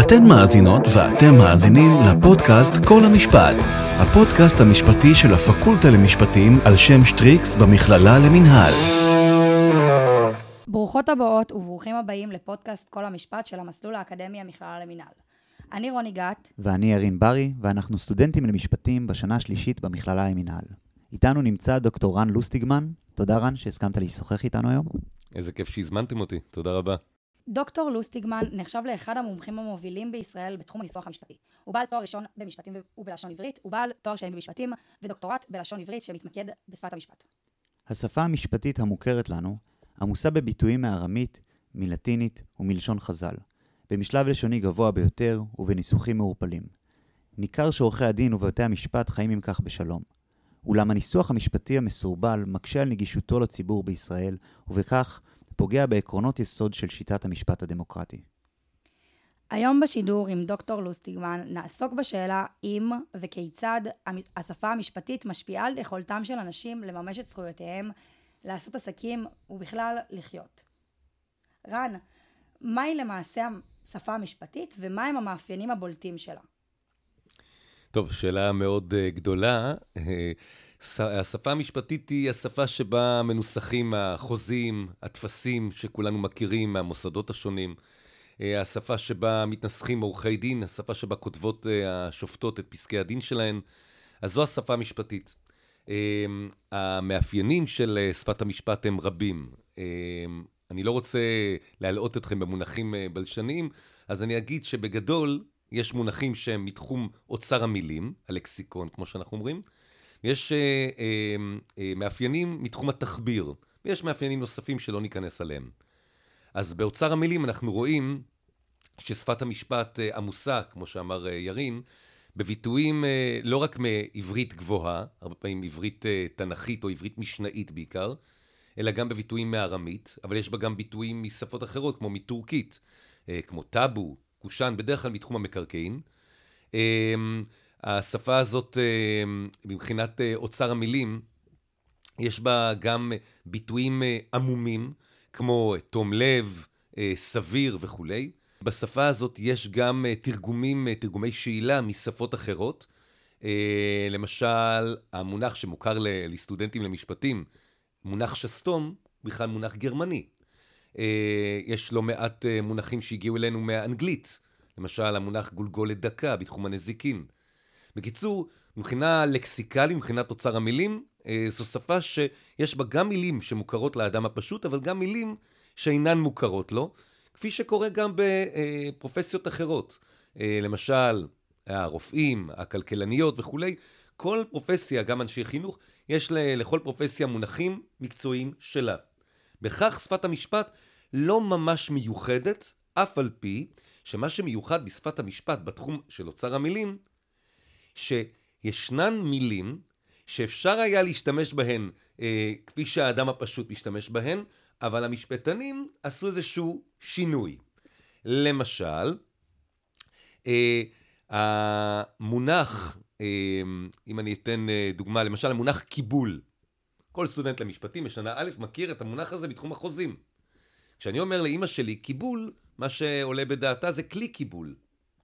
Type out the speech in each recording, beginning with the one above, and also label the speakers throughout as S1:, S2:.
S1: אתן מאזינות ואתם מאזינים לפודקאסט כל המשפט, הפודקאסט המשפטי של הפקולטה למשפטים על שם שטריקס במכללה למינהל.
S2: ברוכות הבאות וברוכים הבאים לפודקאסט כל המשפט של המסלול האקדמי המכללה למינהל. אני רוני גת.
S3: ואני ירין ברי, ואנחנו סטודנטים למשפטים בשנה השלישית במכללה למינהל. איתנו נמצא דוקטור רן לוסטיגמן. תודה רן שהסכמת לשוחח איתנו היום.
S4: איזה כיף שהזמנתם אותי, תודה רבה.
S2: דוקטור לוסטיגמן נחשב לאחד המומחים המובילים בישראל בתחום הניסוח המשפטי. הוא בעל תואר ראשון במשפטים ובלשון עברית, הוא בעל תואר שני במשפטים ודוקטורט בלשון עברית שמתמקד בשפת המשפט.
S3: השפה המשפטית המוכרת לנו עמוסה בביטויים מארמית, מלטינית ומלשון חז"ל, במשלב לשוני גבוה ביותר ובניסוחים מעורפלים. ניכר שעורכי הדין ובתי המשפט חיים עם כך בשלום. אולם הניסוח המשפטי המסורבל מקשה על נגישותו לציבור בישראל, ובכך פוגע בעקרונות יסוד של שיטת המשפט הדמוקרטי.
S2: היום בשידור עם דוקטור לוסטיגמן נעסוק בשאלה אם וכיצד השפה המשפטית משפיעה על יכולתם של אנשים לממש את זכויותיהם, לעשות עסקים ובכלל לחיות. רן, מהי למעשה השפה המשפטית ומהם המאפיינים הבולטים שלה?
S4: טוב, שאלה מאוד uh, גדולה. השפה המשפטית היא השפה שבה מנוסחים החוזים, הטפסים שכולנו מכירים מהמוסדות השונים. Uh, השפה שבה מתנסחים עורכי דין, השפה שבה כותבות uh, השופטות את פסקי הדין שלהן. אז זו השפה המשפטית. Uh, המאפיינים של uh, שפת המשפט הם רבים. Uh, אני לא רוצה להלאות אתכם במונחים בלשניים, אז אני אגיד שבגדול, יש מונחים שהם מתחום אוצר המילים, הלקסיקון, כמו שאנחנו אומרים. יש אה, אה, אה, מאפיינים מתחום התחביר, ויש מאפיינים נוספים שלא ניכנס עליהם. אז באוצר המילים אנחנו רואים ששפת המשפט אה, עמוסה, כמו שאמר אה, ירין, בביטויים אה, לא רק מעברית גבוהה, הרבה פעמים עברית אה, תנכית או עברית משנאית בעיקר, אלא גם בביטויים מארמית, אבל יש בה גם ביטויים משפות אחרות, כמו מטורקית, אה, כמו טאבו, קושאן, בדרך כלל מתחום המקרקעין. השפה הזאת, אמ, מבחינת אה, אוצר המילים, יש בה גם ביטויים אה, עמומים, כמו תום לב, אה, סביר וכולי. בשפה הזאת יש גם תרגומים, תרגומי שאלה משפות אחרות. למשל, המונח שמוכר לסטודנטים למשפטים, מונח שסתום, בכלל מונח גרמני. אה, יש לא מעט אה, מונחים שהגיעו אלינו מהאנגלית, למשל המונח גולגולת דקה בתחום הנזיקין. בקיצור, מבחינה לקסיקלית, מבחינת אוצר המילים, אה, זו שפה שיש בה גם מילים שמוכרות לאדם הפשוט, אבל גם מילים שאינן מוכרות לו, כפי שקורה גם בפרופסיות אחרות. למשל, הרופאים, הכלכלניות וכולי, כל פרופסיה, גם אנשי חינוך, יש לכל פרופסיה מונחים מקצועיים שלה. בכך שפת המשפט לא ממש מיוחדת, אף על פי שמה שמיוחד בשפת המשפט בתחום של אוצר המילים, שישנן מילים שאפשר היה להשתמש בהן אה, כפי שהאדם הפשוט משתמש בהן, אבל המשפטנים עשו איזשהו שינוי. למשל, אה, המונח, אה, אם אני אתן אה, דוגמה, למשל המונח קיבול. כל סטודנט למשפטים בשנה א' מכיר את המונח הזה בתחום החוזים. כשאני אומר לאימא שלי קיבול, מה שעולה בדעתה זה כלי קיבול.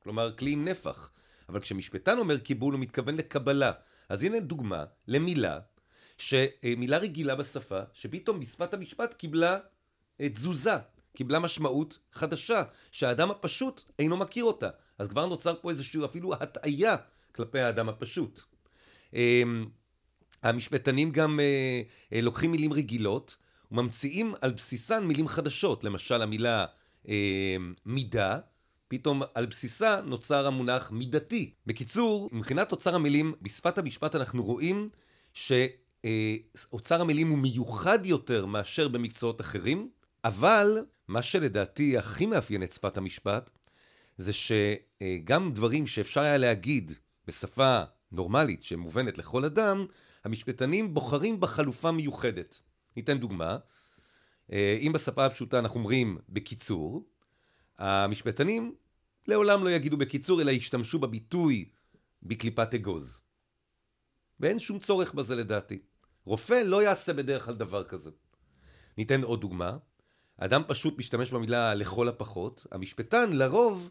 S4: כלומר, כלי עם נפח. אבל כשמשפטן אומר קיבול, הוא מתכוון לקבלה. אז הנה דוגמה למילה, שמילה רגילה בשפה, שפתאום בשפת המשפט קיבלה אה, תזוזה, קיבלה משמעות חדשה, שהאדם הפשוט אינו מכיר אותה. אז כבר נוצר פה איזושהי אפילו הטעיה כלפי האדם הפשוט. אמ, המשפטנים גם אה, אה, לוקחים מילים רגילות וממציאים על בסיסן מילים חדשות. למשל המילה אה, מידה, פתאום על בסיסה נוצר המונח מידתי. בקיצור, מבחינת אוצר המילים, בשפת המשפט אנחנו רואים שאוצר המילים הוא מיוחד יותר מאשר במקצועות אחרים, אבל מה שלדעתי הכי מאפיין את שפת המשפט, זה שגם דברים שאפשר היה להגיד בשפה נורמלית שמובנת לכל אדם, המשפטנים בוחרים בחלופה מיוחדת. ניתן דוגמה. אה, אם בשפה הפשוטה אנחנו אומרים בקיצור, המשפטנים לעולם לא יגידו בקיצור, אלא ישתמשו בביטוי בקליפת אגוז. ואין שום צורך בזה לדעתי. רופא לא יעשה בדרך כלל דבר כזה. ניתן עוד דוגמה. אדם פשוט משתמש במילה לכל הפחות, המשפטן לרוב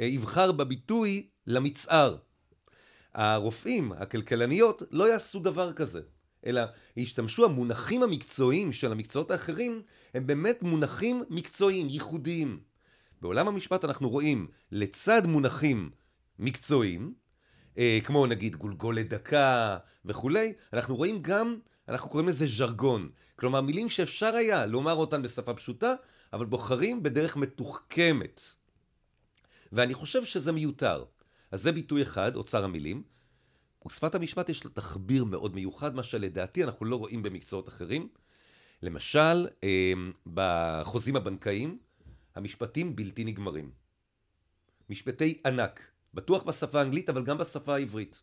S4: אה, יבחר בביטוי למצער. הרופאים, הכלכלניות, לא יעשו דבר כזה, אלא ישתמשו המונחים המקצועיים של המקצועות האחרים, הם באמת מונחים מקצועיים, ייחודיים. בעולם המשפט אנחנו רואים לצד מונחים מקצועיים, אה, כמו נגיד גולגולת דקה וכולי, אנחנו רואים גם, אנחנו קוראים לזה ז'רגון. כלומר, מילים שאפשר היה לומר אותן בשפה פשוטה, אבל בוחרים בדרך מתוחכמת. ואני חושב שזה מיותר. אז זה ביטוי אחד, אוצר המילים. ושפת המשפט יש לה תחביר מאוד מיוחד, מה שלדעתי אנחנו לא רואים במקצועות אחרים. למשל, אה, בחוזים הבנקאיים, המשפטים בלתי נגמרים. משפטי ענק, בטוח בשפה האנגלית, אבל גם בשפה העברית.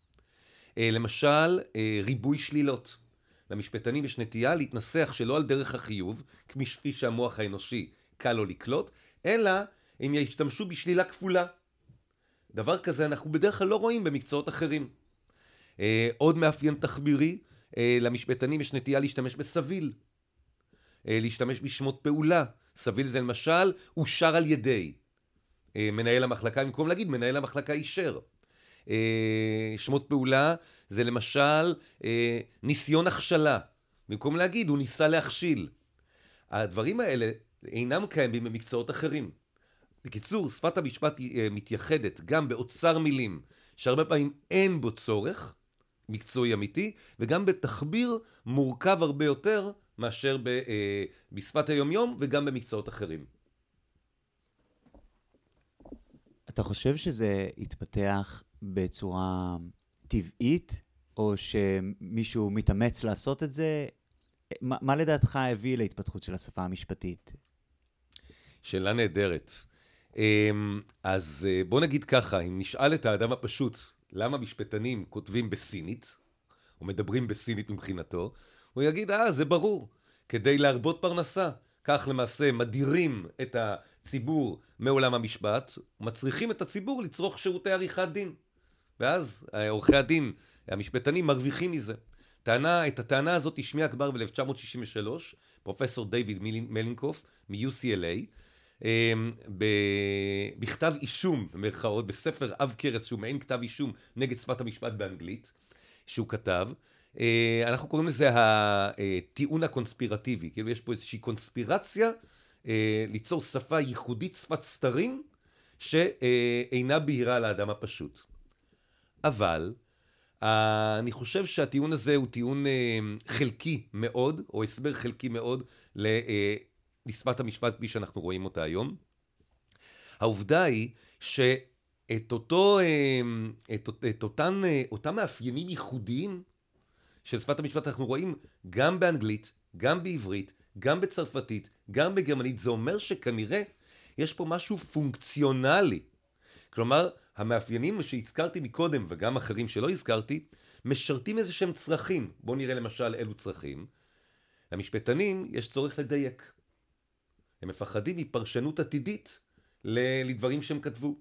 S4: אה, למשל, אה, ריבוי שלילות. למשפטנים יש נטייה להתנסח שלא על דרך החיוב, כפי שהמוח האנושי קל לו לקלוט, אלא הם ישתמשו בשלילה כפולה. דבר כזה אנחנו בדרך כלל לא רואים במקצועות אחרים. אה, עוד מאפיין תחבירי, למשפטנים יש נטייה להשתמש בסביל. להשתמש בשמות פעולה. סביל זה למשל, אושר על ידי. אה, מנהל המחלקה, במקום להגיד מנהל המחלקה אישר. אה, שמות פעולה זה למשל אה, ניסיון הכשלה. במקום להגיד, הוא ניסה להכשיל. הדברים האלה אינם קיימים במקצועות אחרים. בקיצור, שפת המשפט מתייחדת גם באוצר מילים, שהרבה פעמים אין בו צורך, מקצועי אמיתי, וגם בתחביר מורכב הרבה יותר מאשר בשפת היומיום וגם במקצועות אחרים.
S3: אתה חושב שזה התפתח בצורה טבעית, או שמישהו מתאמץ לעשות את זה? מה, מה לדעתך הביא להתפתחות של השפה המשפטית?
S4: שאלה נהדרת. אמ, אז אה, בוא נגיד ככה, אם נשאל את האדם הפשוט למה משפטנים כותבים בסינית, או מדברים בסינית מבחינתו, הוא יגיד, אה, זה ברור, כדי להרבות פרנסה. כך למעשה מדירים את הציבור מעולם המשפט, מצריכים את הציבור לצרוך שירותי עריכת דין. ואז עורכי הדין, המשפטנים, מרוויחים מזה. טענה, את הטענה הזאת השמיע כבר ב-1963, פרופסור דיוויד מלינקוף מ-UCLA, אמ, בכתב אישום, במרכאות, בספר עב כרס, שהוא מעין כתב אישום נגד שפת המשפט באנגלית, שהוא כתב. אה, אנחנו קוראים לזה הטיעון הקונספירטיבי, כאילו יש פה איזושהי קונספירציה אה, ליצור שפה ייחודית, שפת סתרים, שאינה בהירה לאדם הפשוט. אבל, אני חושב שהטיעון הזה הוא טיעון אה, חלקי מאוד, או הסבר חלקי מאוד לשפת המשפט כפי שאנחנו רואים אותה היום. העובדה היא שאת אותו, את, את אותן, אותם מאפיינים ייחודיים של שפת המשפט אנחנו רואים גם באנגלית, גם בעברית, גם בצרפתית, גם בגרמנית. זה אומר שכנראה יש פה משהו פונקציונלי. כלומר, המאפיינים שהזכרתי מקודם, וגם אחרים שלא הזכרתי, משרתים איזה שהם צרכים. בואו נראה למשל אילו צרכים. למשפטנים יש צורך לדייק. הם מפחדים מפרשנות עתידית לדברים שהם כתבו.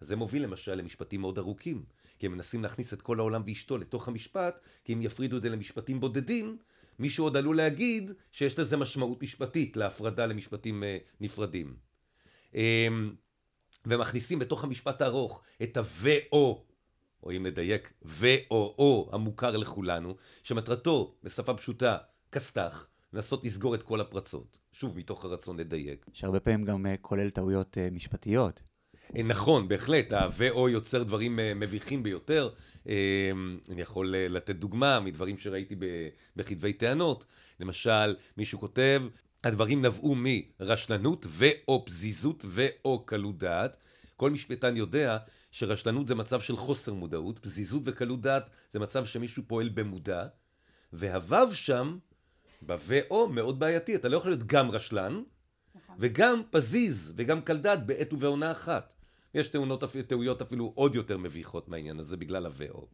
S4: אז זה מוביל למשל למשפטים מאוד ארוכים. כי הם מנסים להכניס את כל העולם ואשתו לתוך המשפט, כי אם יפרידו את זה למשפטים בודדים, מישהו עוד עלול להגיד שיש לזה משמעות משפטית להפרדה למשפטים uh, נפרדים. Um, ומכניסים בתוך המשפט הארוך את ה-ו-או, או אם נדייק, ו-או-או המוכר לכולנו, שמטרתו, בשפה פשוטה, כסת"ח, לנסות לסגור את כל הפרצות. שוב, מתוך הרצון לדייק.
S3: שהרבה פעמים גם uh, כולל טעויות uh, משפטיות.
S4: אה, נכון, בהחלט, ה-VO יוצר דברים אה, מביכים ביותר. אה, אני יכול לתת דוגמה מדברים שראיתי בכתבי טענות. למשל, מישהו כותב, הדברים נבעו מרשלנות ו/או פזיזות ו/או קלות דעת. כל משפטן יודע שרשלנות זה מצב של חוסר מודעות, פזיזות וקלות דעת זה מצב שמישהו פועל במודע, והוו שם, ב-VO מאוד בעייתי, אתה לא יכול להיות גם רשלן, נכון. וגם פזיז וגם קל דעת בעת ובעונה אחת. יש טעונות, טעויות אפילו עוד יותר מביכות מהעניין הזה בגלל ה-VO.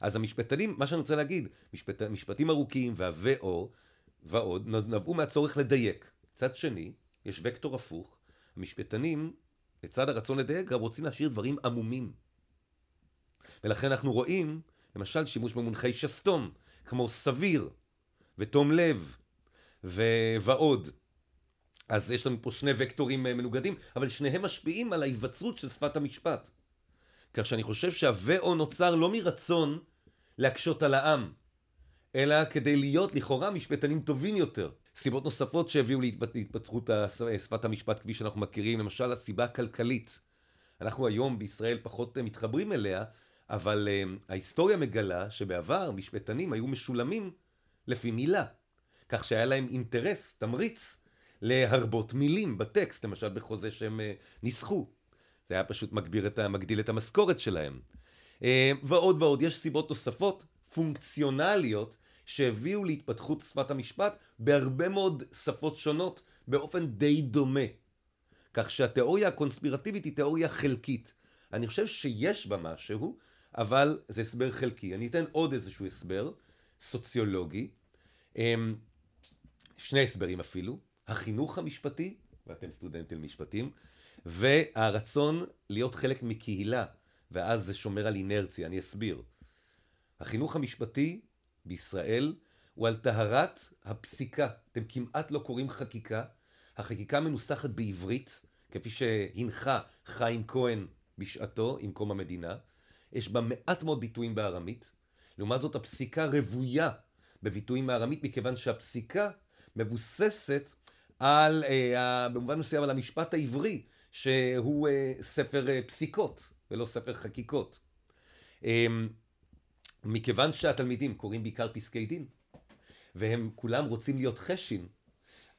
S4: אז המשפטנים, מה שאני רוצה להגיד, משפט, משפטים ארוכים וה-VO ועוד נבעו מהצורך לדייק. צד שני, יש וקטור הפוך, המשפטנים, לצד הרצון לדייק, גם רוצים להשאיר דברים עמומים. ולכן אנחנו רואים, למשל, שימוש במונחי שסתום, כמו סביר, ותום לב, ו... ועוד. אז יש לנו פה שני וקטורים אה, מנוגדים, אבל שניהם משפיעים על ההיווצרות של שפת המשפט. כך שאני חושב שהוו נוצר לא מרצון להקשות על העם, אלא כדי להיות לכאורה משפטנים טובים יותר. סיבות נוספות שהביאו להתפתחות שפת המשפט כפי שאנחנו מכירים, למשל הסיבה הכלכלית. אנחנו היום בישראל פחות מתחברים אליה, אבל ההיסטוריה מגלה שבעבר משפטנים היו משולמים לפי מילה. כך שהיה להם אינטרס, תמריץ, להרבות מילים בטקסט, למשל בחוזה שהם uh, ניסחו. זה היה פשוט מגביר את, מגדיל את המשכורת שלהם. Uh, ועוד ועוד, יש סיבות נוספות, פונקציונליות, שהביאו להתפתחות שפת המשפט בהרבה מאוד שפות שונות, באופן די דומה. כך שהתיאוריה הקונספירטיבית היא תיאוריה חלקית. אני חושב שיש בה משהו, אבל זה הסבר חלקי. אני אתן עוד איזשהו הסבר, סוציולוגי. אמ, שני הסברים אפילו. החינוך המשפטי, ואתם סטודנטים למשפטים, והרצון להיות חלק מקהילה, ואז זה שומר על אינרציה, אני אסביר. החינוך המשפטי בישראל הוא על טהרת הפסיקה. אתם כמעט לא קוראים חקיקה. החקיקה מנוסחת בעברית, כפי שהנחה חיים כהן בשעתו, עם קום המדינה. יש בה מעט מאוד ביטויים בארמית. לעומת זאת, הפסיקה רוויה בביטויים בארמית, מכיוון שהפסיקה מבוססת על, אה, במובן מסוים, על המשפט העברי, שהוא אה, ספר אה, פסיקות ולא ספר חקיקות. אה, מכיוון שהתלמידים קוראים בעיקר פסקי דין, והם כולם רוצים להיות חשים,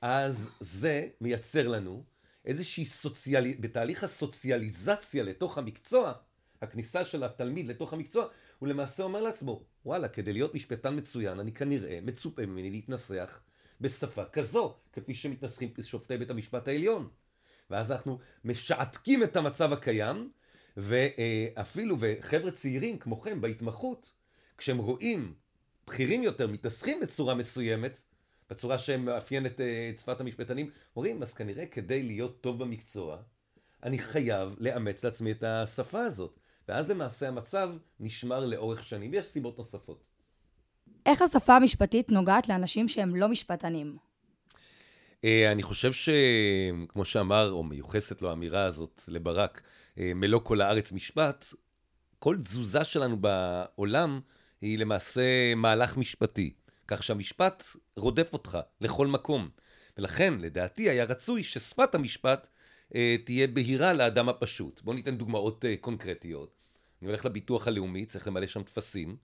S4: אז זה מייצר לנו איזושהי סוציאלי... בתהליך הסוציאליזציה לתוך המקצוע, הכניסה של התלמיד לתוך המקצוע, הוא למעשה אומר לעצמו, וואלה, כדי להיות משפטן מצוין, אני כנראה מצופה ממני להתנסח בשפה כזו, כפי שמתנסחים שופטי בית המשפט העליון. ואז אנחנו משעתקים את המצב הקיים, ואפילו, וחבר'ה צעירים כמוכם בהתמחות, כשהם רואים בכירים יותר מתנסחים בצורה מסוימת, בצורה שמאפיינת אה, את שפת המשפטנים, אומרים, אז כנראה כדי להיות טוב במקצוע, אני חייב לאמץ לעצמי את השפה הזאת. ואז למעשה המצב נשמר לאורך שנים, ויש סיבות נוספות.
S2: איך השפה המשפטית נוגעת לאנשים שהם לא משפטנים?
S4: אה, אני חושב שכמו שאמר, או מיוחסת לו האמירה הזאת לברק, אה, מלוא כל הארץ משפט, כל תזוזה שלנו בעולם היא למעשה מהלך משפטי, כך שהמשפט רודף אותך לכל מקום. ולכן, לדעתי, היה רצוי ששפת המשפט אה, תהיה בהירה לאדם הפשוט. בואו ניתן דוגמאות אה, קונקרטיות. אני הולך לביטוח הלאומי, צריך למלא שם טפסים,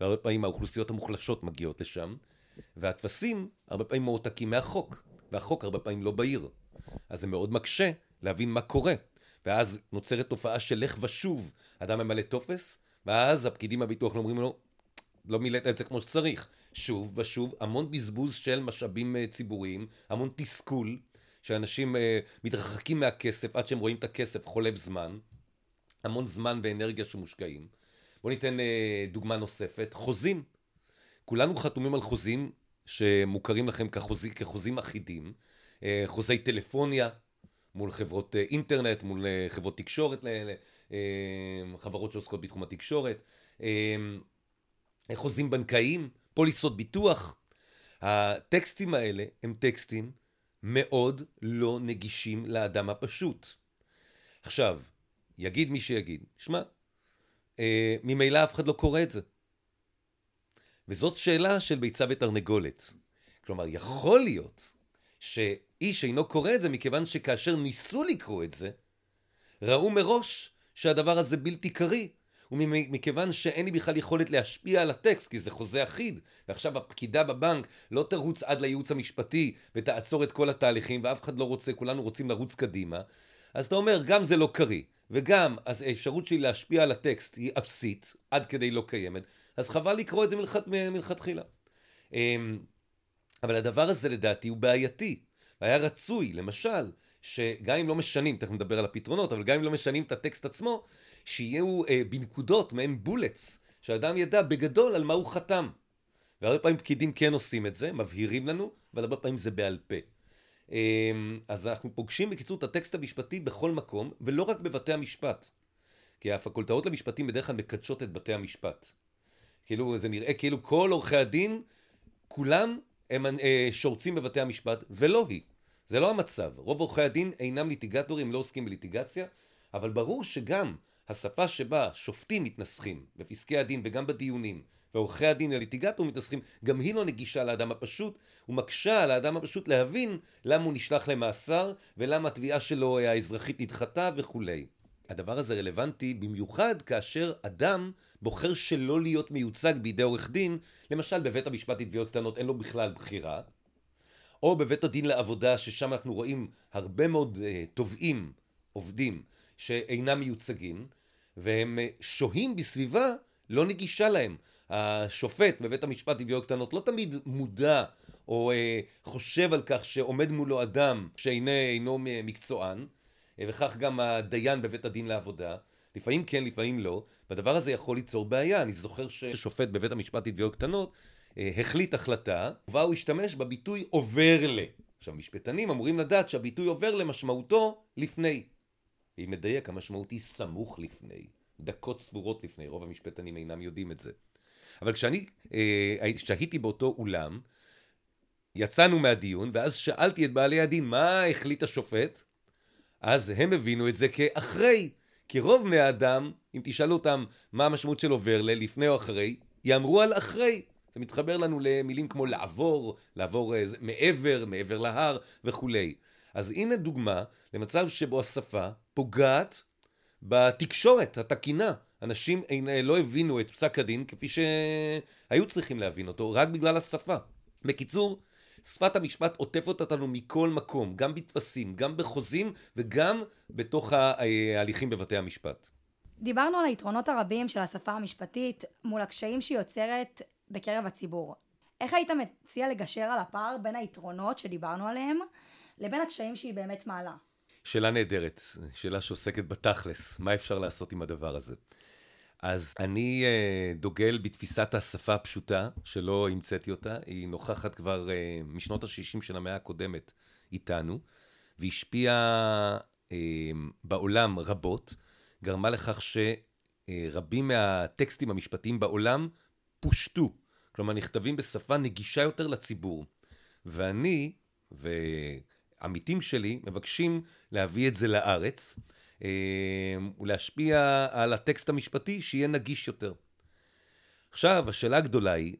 S4: והרבה פעמים האוכלוסיות המוחלשות מגיעות לשם, והטפסים הרבה פעמים מועתקים מהחוק, והחוק הרבה פעמים לא בהיר. אז זה מאוד מקשה להבין מה קורה. ואז נוצרת תופעה של לך ושוב, אדם ממלא טופס, ואז הפקידים בביטוח אומרים לו, לא מילאת את זה כמו שצריך. שוב ושוב, המון בזבוז של משאבים uh, ציבוריים, המון תסכול, שאנשים uh, מתרחקים מהכסף עד שהם רואים את הכסף חולב זמן, המון זמן ואנרגיה שמושקעים. בואו ניתן uh, דוגמה נוספת, חוזים. כולנו חתומים על חוזים שמוכרים לכם כחוזים, כחוזים אחידים, uh, חוזי טלפוניה מול חברות uh, אינטרנט, מול חברות תקשורת, חברות שעוסקות בתחום התקשורת. חוזים בנקאיים, פוליסות ביטוח. הטקסטים האלה הם טקסטים מאוד לא נגישים לאדם הפשוט. עכשיו, יגיד מי שיגיד, שמע, אה, ממילא אף אחד לא קורא את זה. וזאת שאלה של ביצה ותרנגולת. כלומר, יכול להיות שאיש אינו קורא את זה מכיוון שכאשר ניסו לקרוא את זה, ראו מראש שהדבר הזה בלתי קריא, ומכיוון שאין לי בכלל יכולת להשפיע על הטקסט, כי זה חוזה אחיד, ועכשיו הפקידה בבנק לא תרוץ עד לייעוץ המשפטי ותעצור את כל התהליכים, ואף אחד לא רוצה, כולנו רוצים לרוץ קדימה, אז אתה אומר, גם זה לא קריא, וגם אז האפשרות שלי להשפיע על הטקסט היא אפסית, עד כדי לא קיימת, אז חבל לקרוא את זה מלכת, מלכתחילה. אמ, אבל הדבר הזה לדעתי הוא בעייתי. היה רצוי, למשל, שגם אם לא משנים, תכף נדבר על הפתרונות, אבל גם אם לא משנים את הטקסט עצמו, שיהיו אה, בנקודות, מעין בולטס, שאדם ידע בגדול על מה הוא חתם. והרבה פעמים פקידים כן עושים את זה, מבהירים לנו, אבל הרבה פעמים זה בעל פה. אה, אז אנחנו פוגשים בקיצור את הטקסט המשפטי בכל מקום, ולא רק בבתי המשפט. כי הפקולטאות למשפטים בדרך כלל מקדשות את בתי המשפט. כאילו, זה נראה כאילו כל עורכי הדין, כולם הם אה, שורצים בבתי המשפט, ולא היא. זה לא המצב. רוב עורכי הדין אינם ליטיגטורים, לא עוסקים בליטיגציה, אבל ברור שגם השפה שבה שופטים מתנסחים בפסקי הדין וגם בדיונים, ועורכי הדין הליטיגטור מתנסחים, גם היא לא נגישה לאדם הפשוט, ומקשה על האדם הפשוט להבין למה הוא נשלח למאסר, ולמה התביעה שלו האזרחית נדחתה וכולי. הדבר הזה רלוונטי במיוחד כאשר אדם בוחר שלא להיות מיוצג בידי עורך דין, למשל בבית המשפט לתביעות קטנות אין לו בכלל בחירה, או בבית הדין לעבודה, ששם אנחנו רואים הרבה מאוד uh, תובעים, עובדים, שאינם מיוצגים, והם uh, שוהים בסביבה לא נגישה להם. השופט בבית המשפט לתביעות קטנות לא תמיד מודע או uh, חושב על כך שעומד מולו אדם שאינו מקצוען, וכך גם הדיין בבית הדין לעבודה. לפעמים כן, לפעמים לא, והדבר הזה יכול ליצור בעיה. אני זוכר ששופט בבית המשפט לתביעות קטנות אה, החליט החלטה, ובה הוא השתמש בביטוי עובר ל. עכשיו, משפטנים אמורים לדעת שהביטוי עובר למשמעותו לפני. ואם נדייק, המשמעות היא סמוך לפני, דקות ספורות לפני, רוב המשפטנים אינם יודעים את זה. אבל כשאני אה, שהיתי באותו אולם, יצאנו מהדיון, ואז שאלתי את בעלי הדין, מה החליט השופט? אז הם הבינו את זה כאחרי. כי רוב בני האדם, אם תשאלו אותם מה המשמעות של עובר ללפני או אחרי, יאמרו על אחרי. זה מתחבר לנו למילים כמו לעבור, לעבור אה, מעבר, מעבר להר וכולי. אז הנה דוגמה למצב שבו השפה פוגעת בתקשורת התקינה. אנשים לא הבינו את פסק הדין כפי שהיו צריכים להבין אותו, רק בגלל השפה. בקיצור, שפת המשפט עוטפת אותנו מכל מקום, גם בטפסים, גם בחוזים וגם בתוך ההליכים בבתי המשפט.
S2: דיברנו על היתרונות הרבים של השפה המשפטית מול הקשיים שהיא יוצרת בקרב הציבור. איך היית מציע לגשר על הפער בין היתרונות שדיברנו עליהם לבין הקשיים שהיא באמת מעלה?
S4: שאלה נהדרת, שאלה שעוסקת בתכלס, מה אפשר לעשות עם הדבר הזה? אז אני uh, דוגל בתפיסת השפה הפשוטה, שלא המצאתי אותה, היא נוכחת כבר uh, משנות ה-60 של המאה הקודמת איתנו, והשפיעה uh, בעולם רבות, גרמה לכך שרבים מהטקסטים המשפטיים בעולם פושטו, כלומר נכתבים בשפה נגישה יותר לציבור. ואני ועמיתים שלי מבקשים להביא את זה לארץ. אמ, ולהשפיע על הטקסט המשפטי שיהיה נגיש יותר. עכשיו, השאלה הגדולה היא,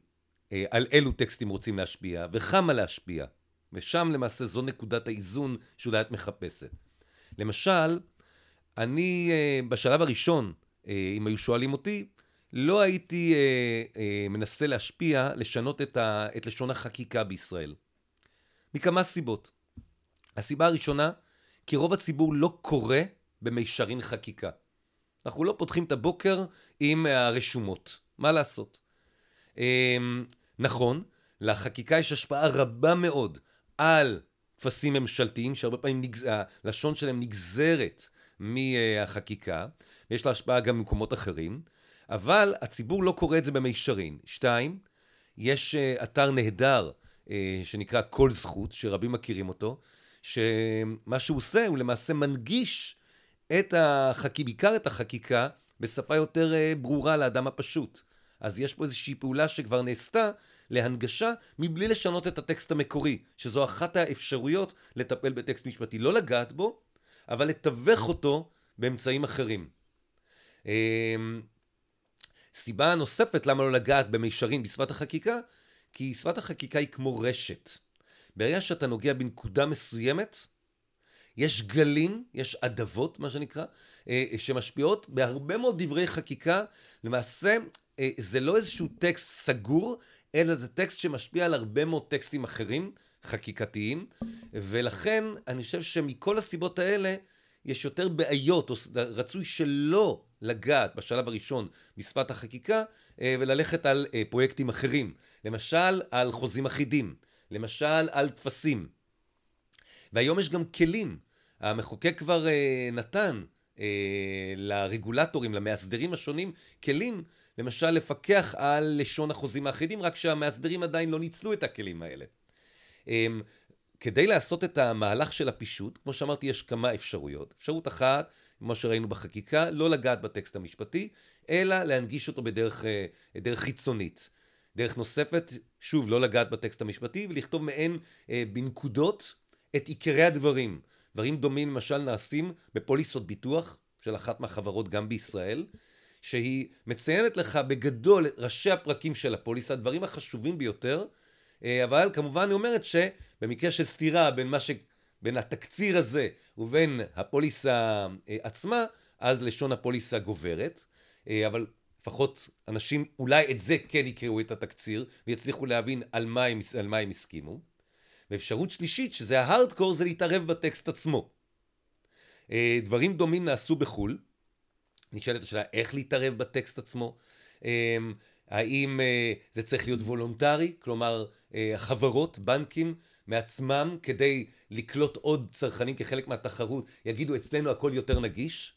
S4: אה, על אילו טקסטים רוצים להשפיע, וכמה להשפיע. ושם למעשה זו נקודת האיזון שאולי את מחפשת. למשל, אני אה, בשלב הראשון, אה, אם היו שואלים אותי, לא הייתי מנסה להשפיע, לשנות את, ה, את לשון החקיקה בישראל. מכמה סיבות. הסיבה הראשונה, כי רוב הציבור לא קורא במישרין חקיקה. אנחנו לא פותחים את הבוקר עם הרשומות, מה לעשות? אמ, נכון, לחקיקה יש השפעה רבה מאוד על טפסים ממשלתיים, שהרבה פעמים נגז... הלשון שלהם נגזרת מהחקיקה, ויש לה השפעה גם במקומות אחרים, אבל הציבור לא קורא את זה במישרין. שתיים, יש אה, אתר נהדר אה, שנקרא כל זכות, שרבים מכירים אותו, שמה שהוא עושה הוא למעשה מנגיש את החקיקה, בעיקר את החקיקה, בשפה יותר אה, ברורה לאדם הפשוט. אז יש פה איזושהי פעולה שכבר נעשתה להנגשה מבלי לשנות את הטקסט המקורי, שזו אחת האפשרויות לטפל בטקסט משפטי. לא לגעת בו, אבל לתווך אותו באמצעים אחרים. אמ, סיבה נוספת למה לא לגעת במישרין בשפת החקיקה, כי שפת החקיקה היא כמו רשת. ברגע שאתה נוגע בנקודה מסוימת, יש גלים, יש אדוות, מה שנקרא, אה, שמשפיעות בהרבה מאוד דברי חקיקה. למעשה, אה, זה לא איזשהו טקסט סגור, אלא זה טקסט שמשפיע על הרבה מאוד טקסטים אחרים, חקיקתיים, ולכן אני חושב שמכל הסיבות האלה, יש יותר בעיות, או רצוי שלא לגעת בשלב הראשון בשפת החקיקה, אה, וללכת על פרויקטים אחרים. למשל, על חוזים אחידים, למשל, על טפסים. והיום יש גם כלים המחוקק כבר אה, נתן אה, לרגולטורים, למאסדרים השונים, כלים, למשל לפקח על לשון החוזים האחידים, רק שהמאסדרים עדיין לא ניצלו את הכלים האלה. אה, כדי לעשות את המהלך של הפישוט, כמו שאמרתי, יש כמה אפשרויות. אפשרות אחת, כמו שראינו בחקיקה, לא לגעת בטקסט המשפטי, אלא להנגיש אותו בדרך אה, דרך חיצונית. דרך נוספת, שוב, לא לגעת בטקסט המשפטי, ולכתוב מעין אה, בנקודות את עיקרי הדברים. דברים דומים למשל נעשים בפוליסות ביטוח של אחת מהחברות גם בישראל, שהיא מציינת לך בגדול ראשי הפרקים של הפוליסה, הדברים החשובים ביותר, אה, אבל כמובן היא אומרת שבמקרה של סתירה בין ש... בין התקציר הזה ובין הפוליסה אה, עצמה, אז לשון הפוליסה גוברת, אה, אבל לפחות אנשים אולי את זה כן יקראו את התקציר ויצליחו להבין על מה הם, על מה הם הסכימו. ואפשרות שלישית, שזה ההארדקור, זה להתערב בטקסט עצמו. אה, דברים דומים נעשו בחו"ל. נשאלת השאלה איך להתערב בטקסט עצמו. האם זה צריך להיות וולונטרי? כלומר, חברות, בנקים, מעצמם כדי לקלוט עוד צרכנים כחלק מהתחרות, יגידו אצלנו הכל יותר נגיש,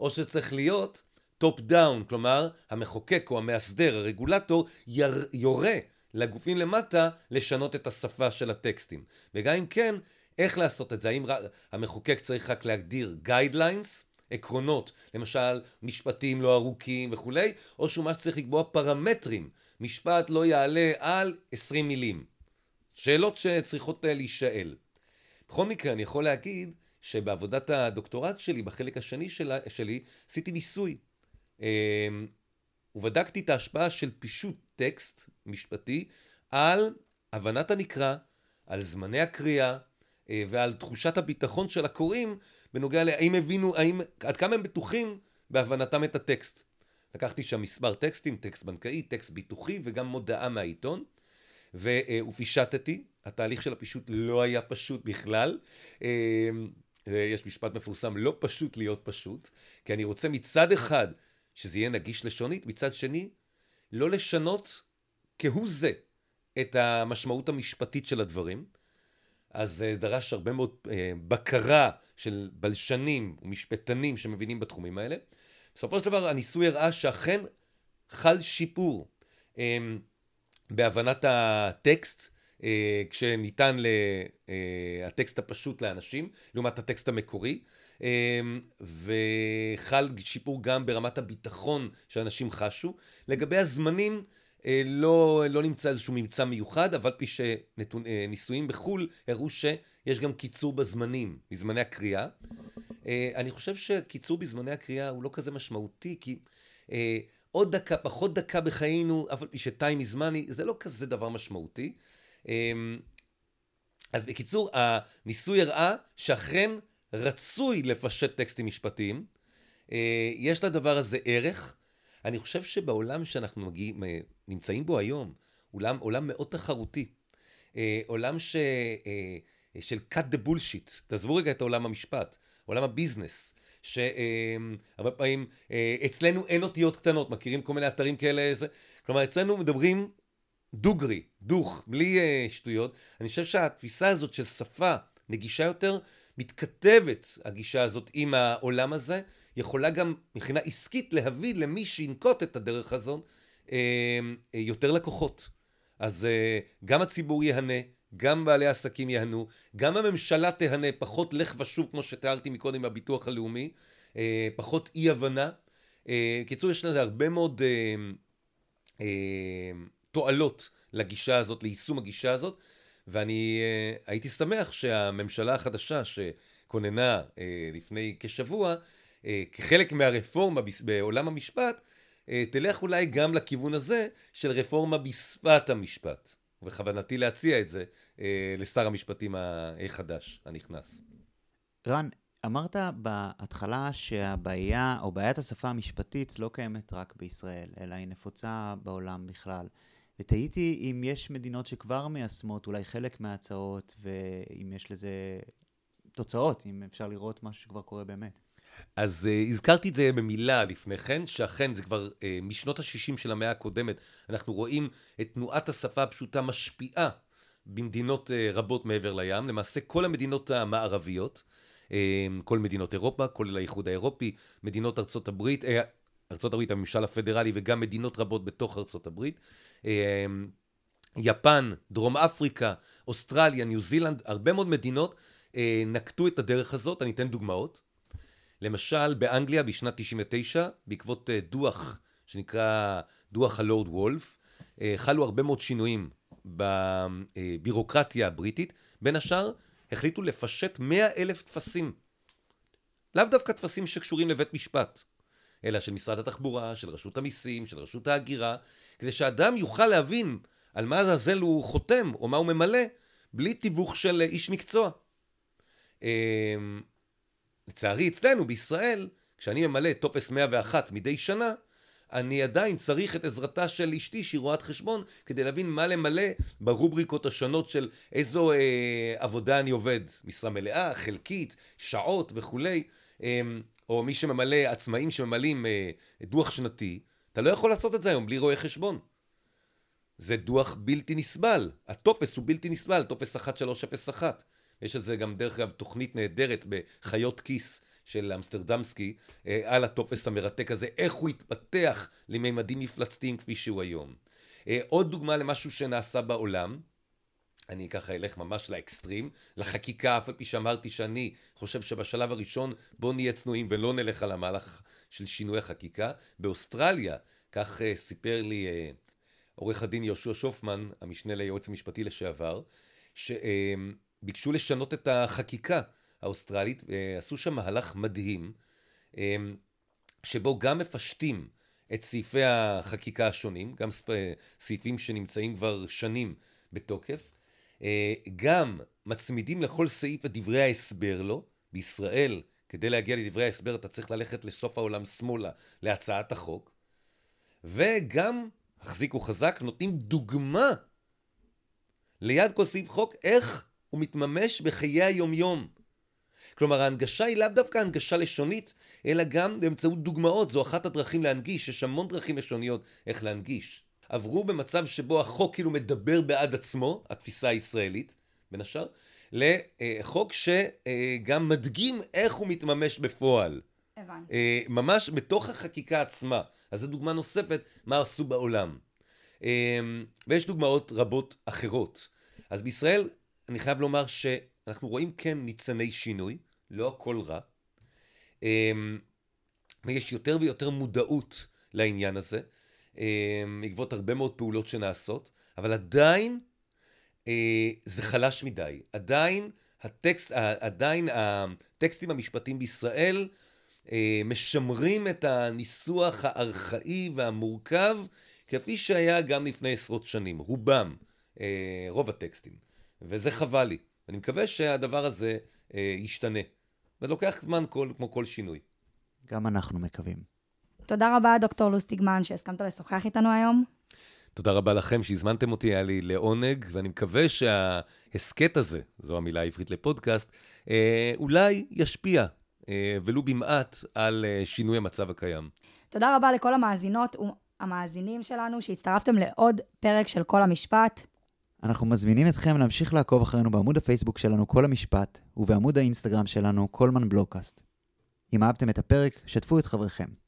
S4: או שצריך להיות top down, כלומר המחוקק או המאסדר, הרגולטור, יר, יורה לגופים למטה לשנות את השפה של הטקסטים. וגם אם כן, איך לעשות את זה? האם המחוקק צריך רק להגדיר guidelines, עקרונות, למשל משפטים לא ארוכים וכולי, או שהוא ממש צריך לקבוע פרמטרים, משפט לא יעלה על 20 מילים. שאלות שצריכות אה, להישאל. בכל מקרה, אני יכול להגיד שבעבודת הדוקטורט שלי, בחלק השני שלה, שלי, עשיתי ניסוי. אמ, ובדקתי את ההשפעה של פישוט טקסט משפטי על הבנת הנקרא, על זמני הקריאה אה, ועל תחושת הביטחון של הקוראים בנוגע להאם הבינו, האם, עד כמה הם בטוחים בהבנתם את הטקסט. לקחתי שם מספר טקסטים, טקסט בנקאי, טקסט ביטוחי וגם מודעה מהעיתון. ופישטתי, התהליך של הפישוט לא היה פשוט בכלל. אה, יש משפט מפורסם, לא פשוט להיות פשוט, כי אני רוצה מצד אחד שזה יהיה נגיש לשונית, מצד שני, לא לשנות כהוא זה את המשמעות המשפטית של הדברים. אז זה דרש הרבה מאוד אה, בקרה של בלשנים ומשפטנים שמבינים בתחומים האלה. בסופו של דבר הניסוי הראה שאכן חל שיפור. אה, בהבנת הטקסט, אה, כשניתן אה, הטקסט הפשוט לאנשים, לעומת הטקסט המקורי, אה, וחל שיפור גם ברמת הביטחון שאנשים חשו. לגבי הזמנים, לא, לא נמצא איזשהו ממצא מיוחד, אבל פי שניסויים בחו"ל הראו שיש גם קיצור בזמנים, בזמני הקריאה. אני חושב שקיצור בזמני הקריאה הוא לא כזה משמעותי, כי עוד דקה, פחות דקה בחיינו, אף על פי שטיים מזמני, זה לא כזה דבר משמעותי. אמ, אז בקיצור, הניסוי הראה שאכן רצוי לפשט טקסטים משפטיים. אה, יש לדבר הזה ערך. אני חושב שבעולם שאנחנו מגיעים, אה, נמצאים בו היום, עולם, עולם מאוד תחרותי. אה, עולם ש, של cut the bullshit. תעזבו רגע את עולם המשפט, עולם הביזנס. שהרבה פעמים אצלנו אין אותיות קטנות, מכירים כל מיני אתרים כאלה, זה, כלומר אצלנו מדברים דוגרי, דוך, בלי שטויות. אני חושב שהתפיסה הזאת של שפה נגישה יותר, מתכתבת הגישה הזאת עם העולם הזה, יכולה גם מבחינה עסקית להביא למי שינקוט את הדרך הזאת אה, יותר לקוחות. אז גם הציבור ייהנה, גם בעלי עסקים ייהנו, גם הממשלה תיהנה, פחות לך ושוב, כמו שתיארתי מקודם בביטוח הלאומי, אה, פחות אי הבנה. אה, קיצור, יש לזה הרבה מאוד אה, תועלות לגישה הזאת, ליישום הגישה הזאת, ואני הייתי שמח שהממשלה החדשה שכוננה לפני כשבוע, כחלק מהרפורמה בעולם המשפט, תלך אולי גם לכיוון הזה של רפורמה בשפת המשפט. ובכוונתי להציע את זה אה, לשר המשפטים החדש, הנכנס.
S3: רן, אמרת בהתחלה שהבעיה, או בעיית השפה המשפטית לא קיימת רק בישראל, אלא היא נפוצה בעולם בכלל. ותהיתי אם יש מדינות שכבר מיישמות אולי חלק מההצעות, ואם יש לזה תוצאות, אם אפשר לראות משהו שכבר קורה באמת.
S4: אז uh, הזכרתי את זה במילה לפני כן, שאכן זה כבר uh, משנות ה-60 של המאה הקודמת, אנחנו רואים את תנועת השפה הפשוטה משפיעה במדינות uh, רבות מעבר לים, למעשה כל המדינות המערביות, uh, כל מדינות אירופה, כולל האיחוד האירופי, מדינות ארצות הברית, uh, הברית, הממשל הפדרלי וגם מדינות רבות בתוך הברית, uh, יפן, דרום אפריקה, אוסטרליה, ניו זילנד, הרבה מאוד מדינות uh, נקטו את הדרך הזאת, אני אתן דוגמאות. למשל, באנגליה בשנת 99, בעקבות אה, דוח שנקרא דוח הלורד וולף, אה, חלו הרבה מאוד שינויים בבירוקרטיה הבריטית. בין השאר, החליטו לפשט 100 אלף טפסים. לאו דווקא טפסים שקשורים לבית משפט, אלא של משרד התחבורה, של רשות המיסים, של רשות ההגירה, כדי שאדם יוכל להבין על מה לעזאזל הוא חותם, או מה הוא ממלא, בלי תיווך של איש מקצוע. אמ, לצערי, אצלנו, בישראל, כשאני ממלא טופס 101 מדי שנה, אני עדיין צריך את עזרתה של אשתי, שהיא רואת חשבון, כדי להבין מה למלא ברובריקות השונות של איזו אה, עבודה אני עובד. משרה מלאה, חלקית, שעות וכולי. אה, או מי שממלא, עצמאים שממלאים אה, דוח שנתי, אתה לא יכול לעשות את זה היום בלי רואה חשבון. זה דוח בלתי נסבל. הטופס הוא בלתי נסבל, טופס 1301. יש על זה גם דרך אגב תוכנית נהדרת בחיות כיס של אמסטרדמסקי אה, על הטופס המרתק הזה, איך הוא התפתח לממדים מפלצתיים כפי שהוא היום. אה, עוד דוגמה למשהו שנעשה בעולם, אני ככה אלך ממש לאקסטרים, לחקיקה, אף על פי שאמרתי שאני חושב שבשלב הראשון בואו נהיה צנועים ולא נלך על המהלך של שינוי החקיקה. באוסטרליה, כך uh, סיפר לי uh, עורך הדין יהושע שופמן, המשנה ליועץ המשפטי לשעבר, שביקשו uh, לשנות את החקיקה האוסטרלית, ועשו שם מהלך מדהים, אמ, שבו גם מפשטים את סעיפי החקיקה השונים, גם סעיפים שנמצאים כבר שנים בתוקף, גם מצמידים לכל סעיף את דברי ההסבר לו, בישראל, כדי להגיע לדברי ההסבר אתה צריך ללכת לסוף העולם שמאלה, להצעת החוק, וגם, החזיקו חזק, נותנים דוגמה ליד כל סעיף חוק, איך הוא מתממש בחיי היומיום. כלומר, ההנגשה היא לאו דווקא הנגשה לשונית, אלא גם באמצעות דוגמאות. זו אחת הדרכים להנגיש, יש המון דרכים לשוניות איך להנגיש. עברו במצב שבו החוק כאילו מדבר בעד עצמו, התפיסה הישראלית, בין השאר, לחוק שגם מדגים איך הוא מתממש בפועל.
S2: הבנתי.
S4: אה, ממש בתוך החקיקה עצמה. אז זו דוגמה נוספת מה עשו בעולם. אה, ויש דוגמאות רבות אחרות. אז בישראל, אני חייב לומר ש... אנחנו רואים כן ניצני שינוי, לא הכל רע. אמ, ויש יותר ויותר מודעות לעניין הזה, בעקבות הרבה מאוד פעולות שנעשות, אבל עדיין אה, זה חלש מדי. עדיין הטקסט, עדיין הטקסטים המשפטיים בישראל אה, משמרים את הניסוח הארכאי והמורכב, כפי שהיה גם לפני עשרות שנים, רובם, אה, רוב הטקסטים. וזה חבל לי. אני מקווה שהדבר הזה ישתנה. זה לוקח זמן כל, כמו כל שינוי.
S3: גם אנחנו מקווים.
S2: תודה רבה, דוקטור לוסטיגמן, שהסכמת לשוחח איתנו היום.
S4: תודה רבה לכם שהזמנתם אותי, היה לי לעונג, ואני מקווה שההסכת הזה, זו המילה העברית לפודקאסט, אה, אולי ישפיע, אה, ולו במעט, על אה, שינוי המצב הקיים.
S2: תודה רבה לכל המאזינות והמאזינים שלנו שהצטרפתם לעוד פרק של כל המשפט.
S3: אנחנו מזמינים אתכם להמשיך לעקוב אחרינו בעמוד הפייסבוק שלנו כל המשפט, ובעמוד האינסטגרם שלנו קולמן בלוקאסט. אם אהבתם את הפרק, שתפו את חבריכם.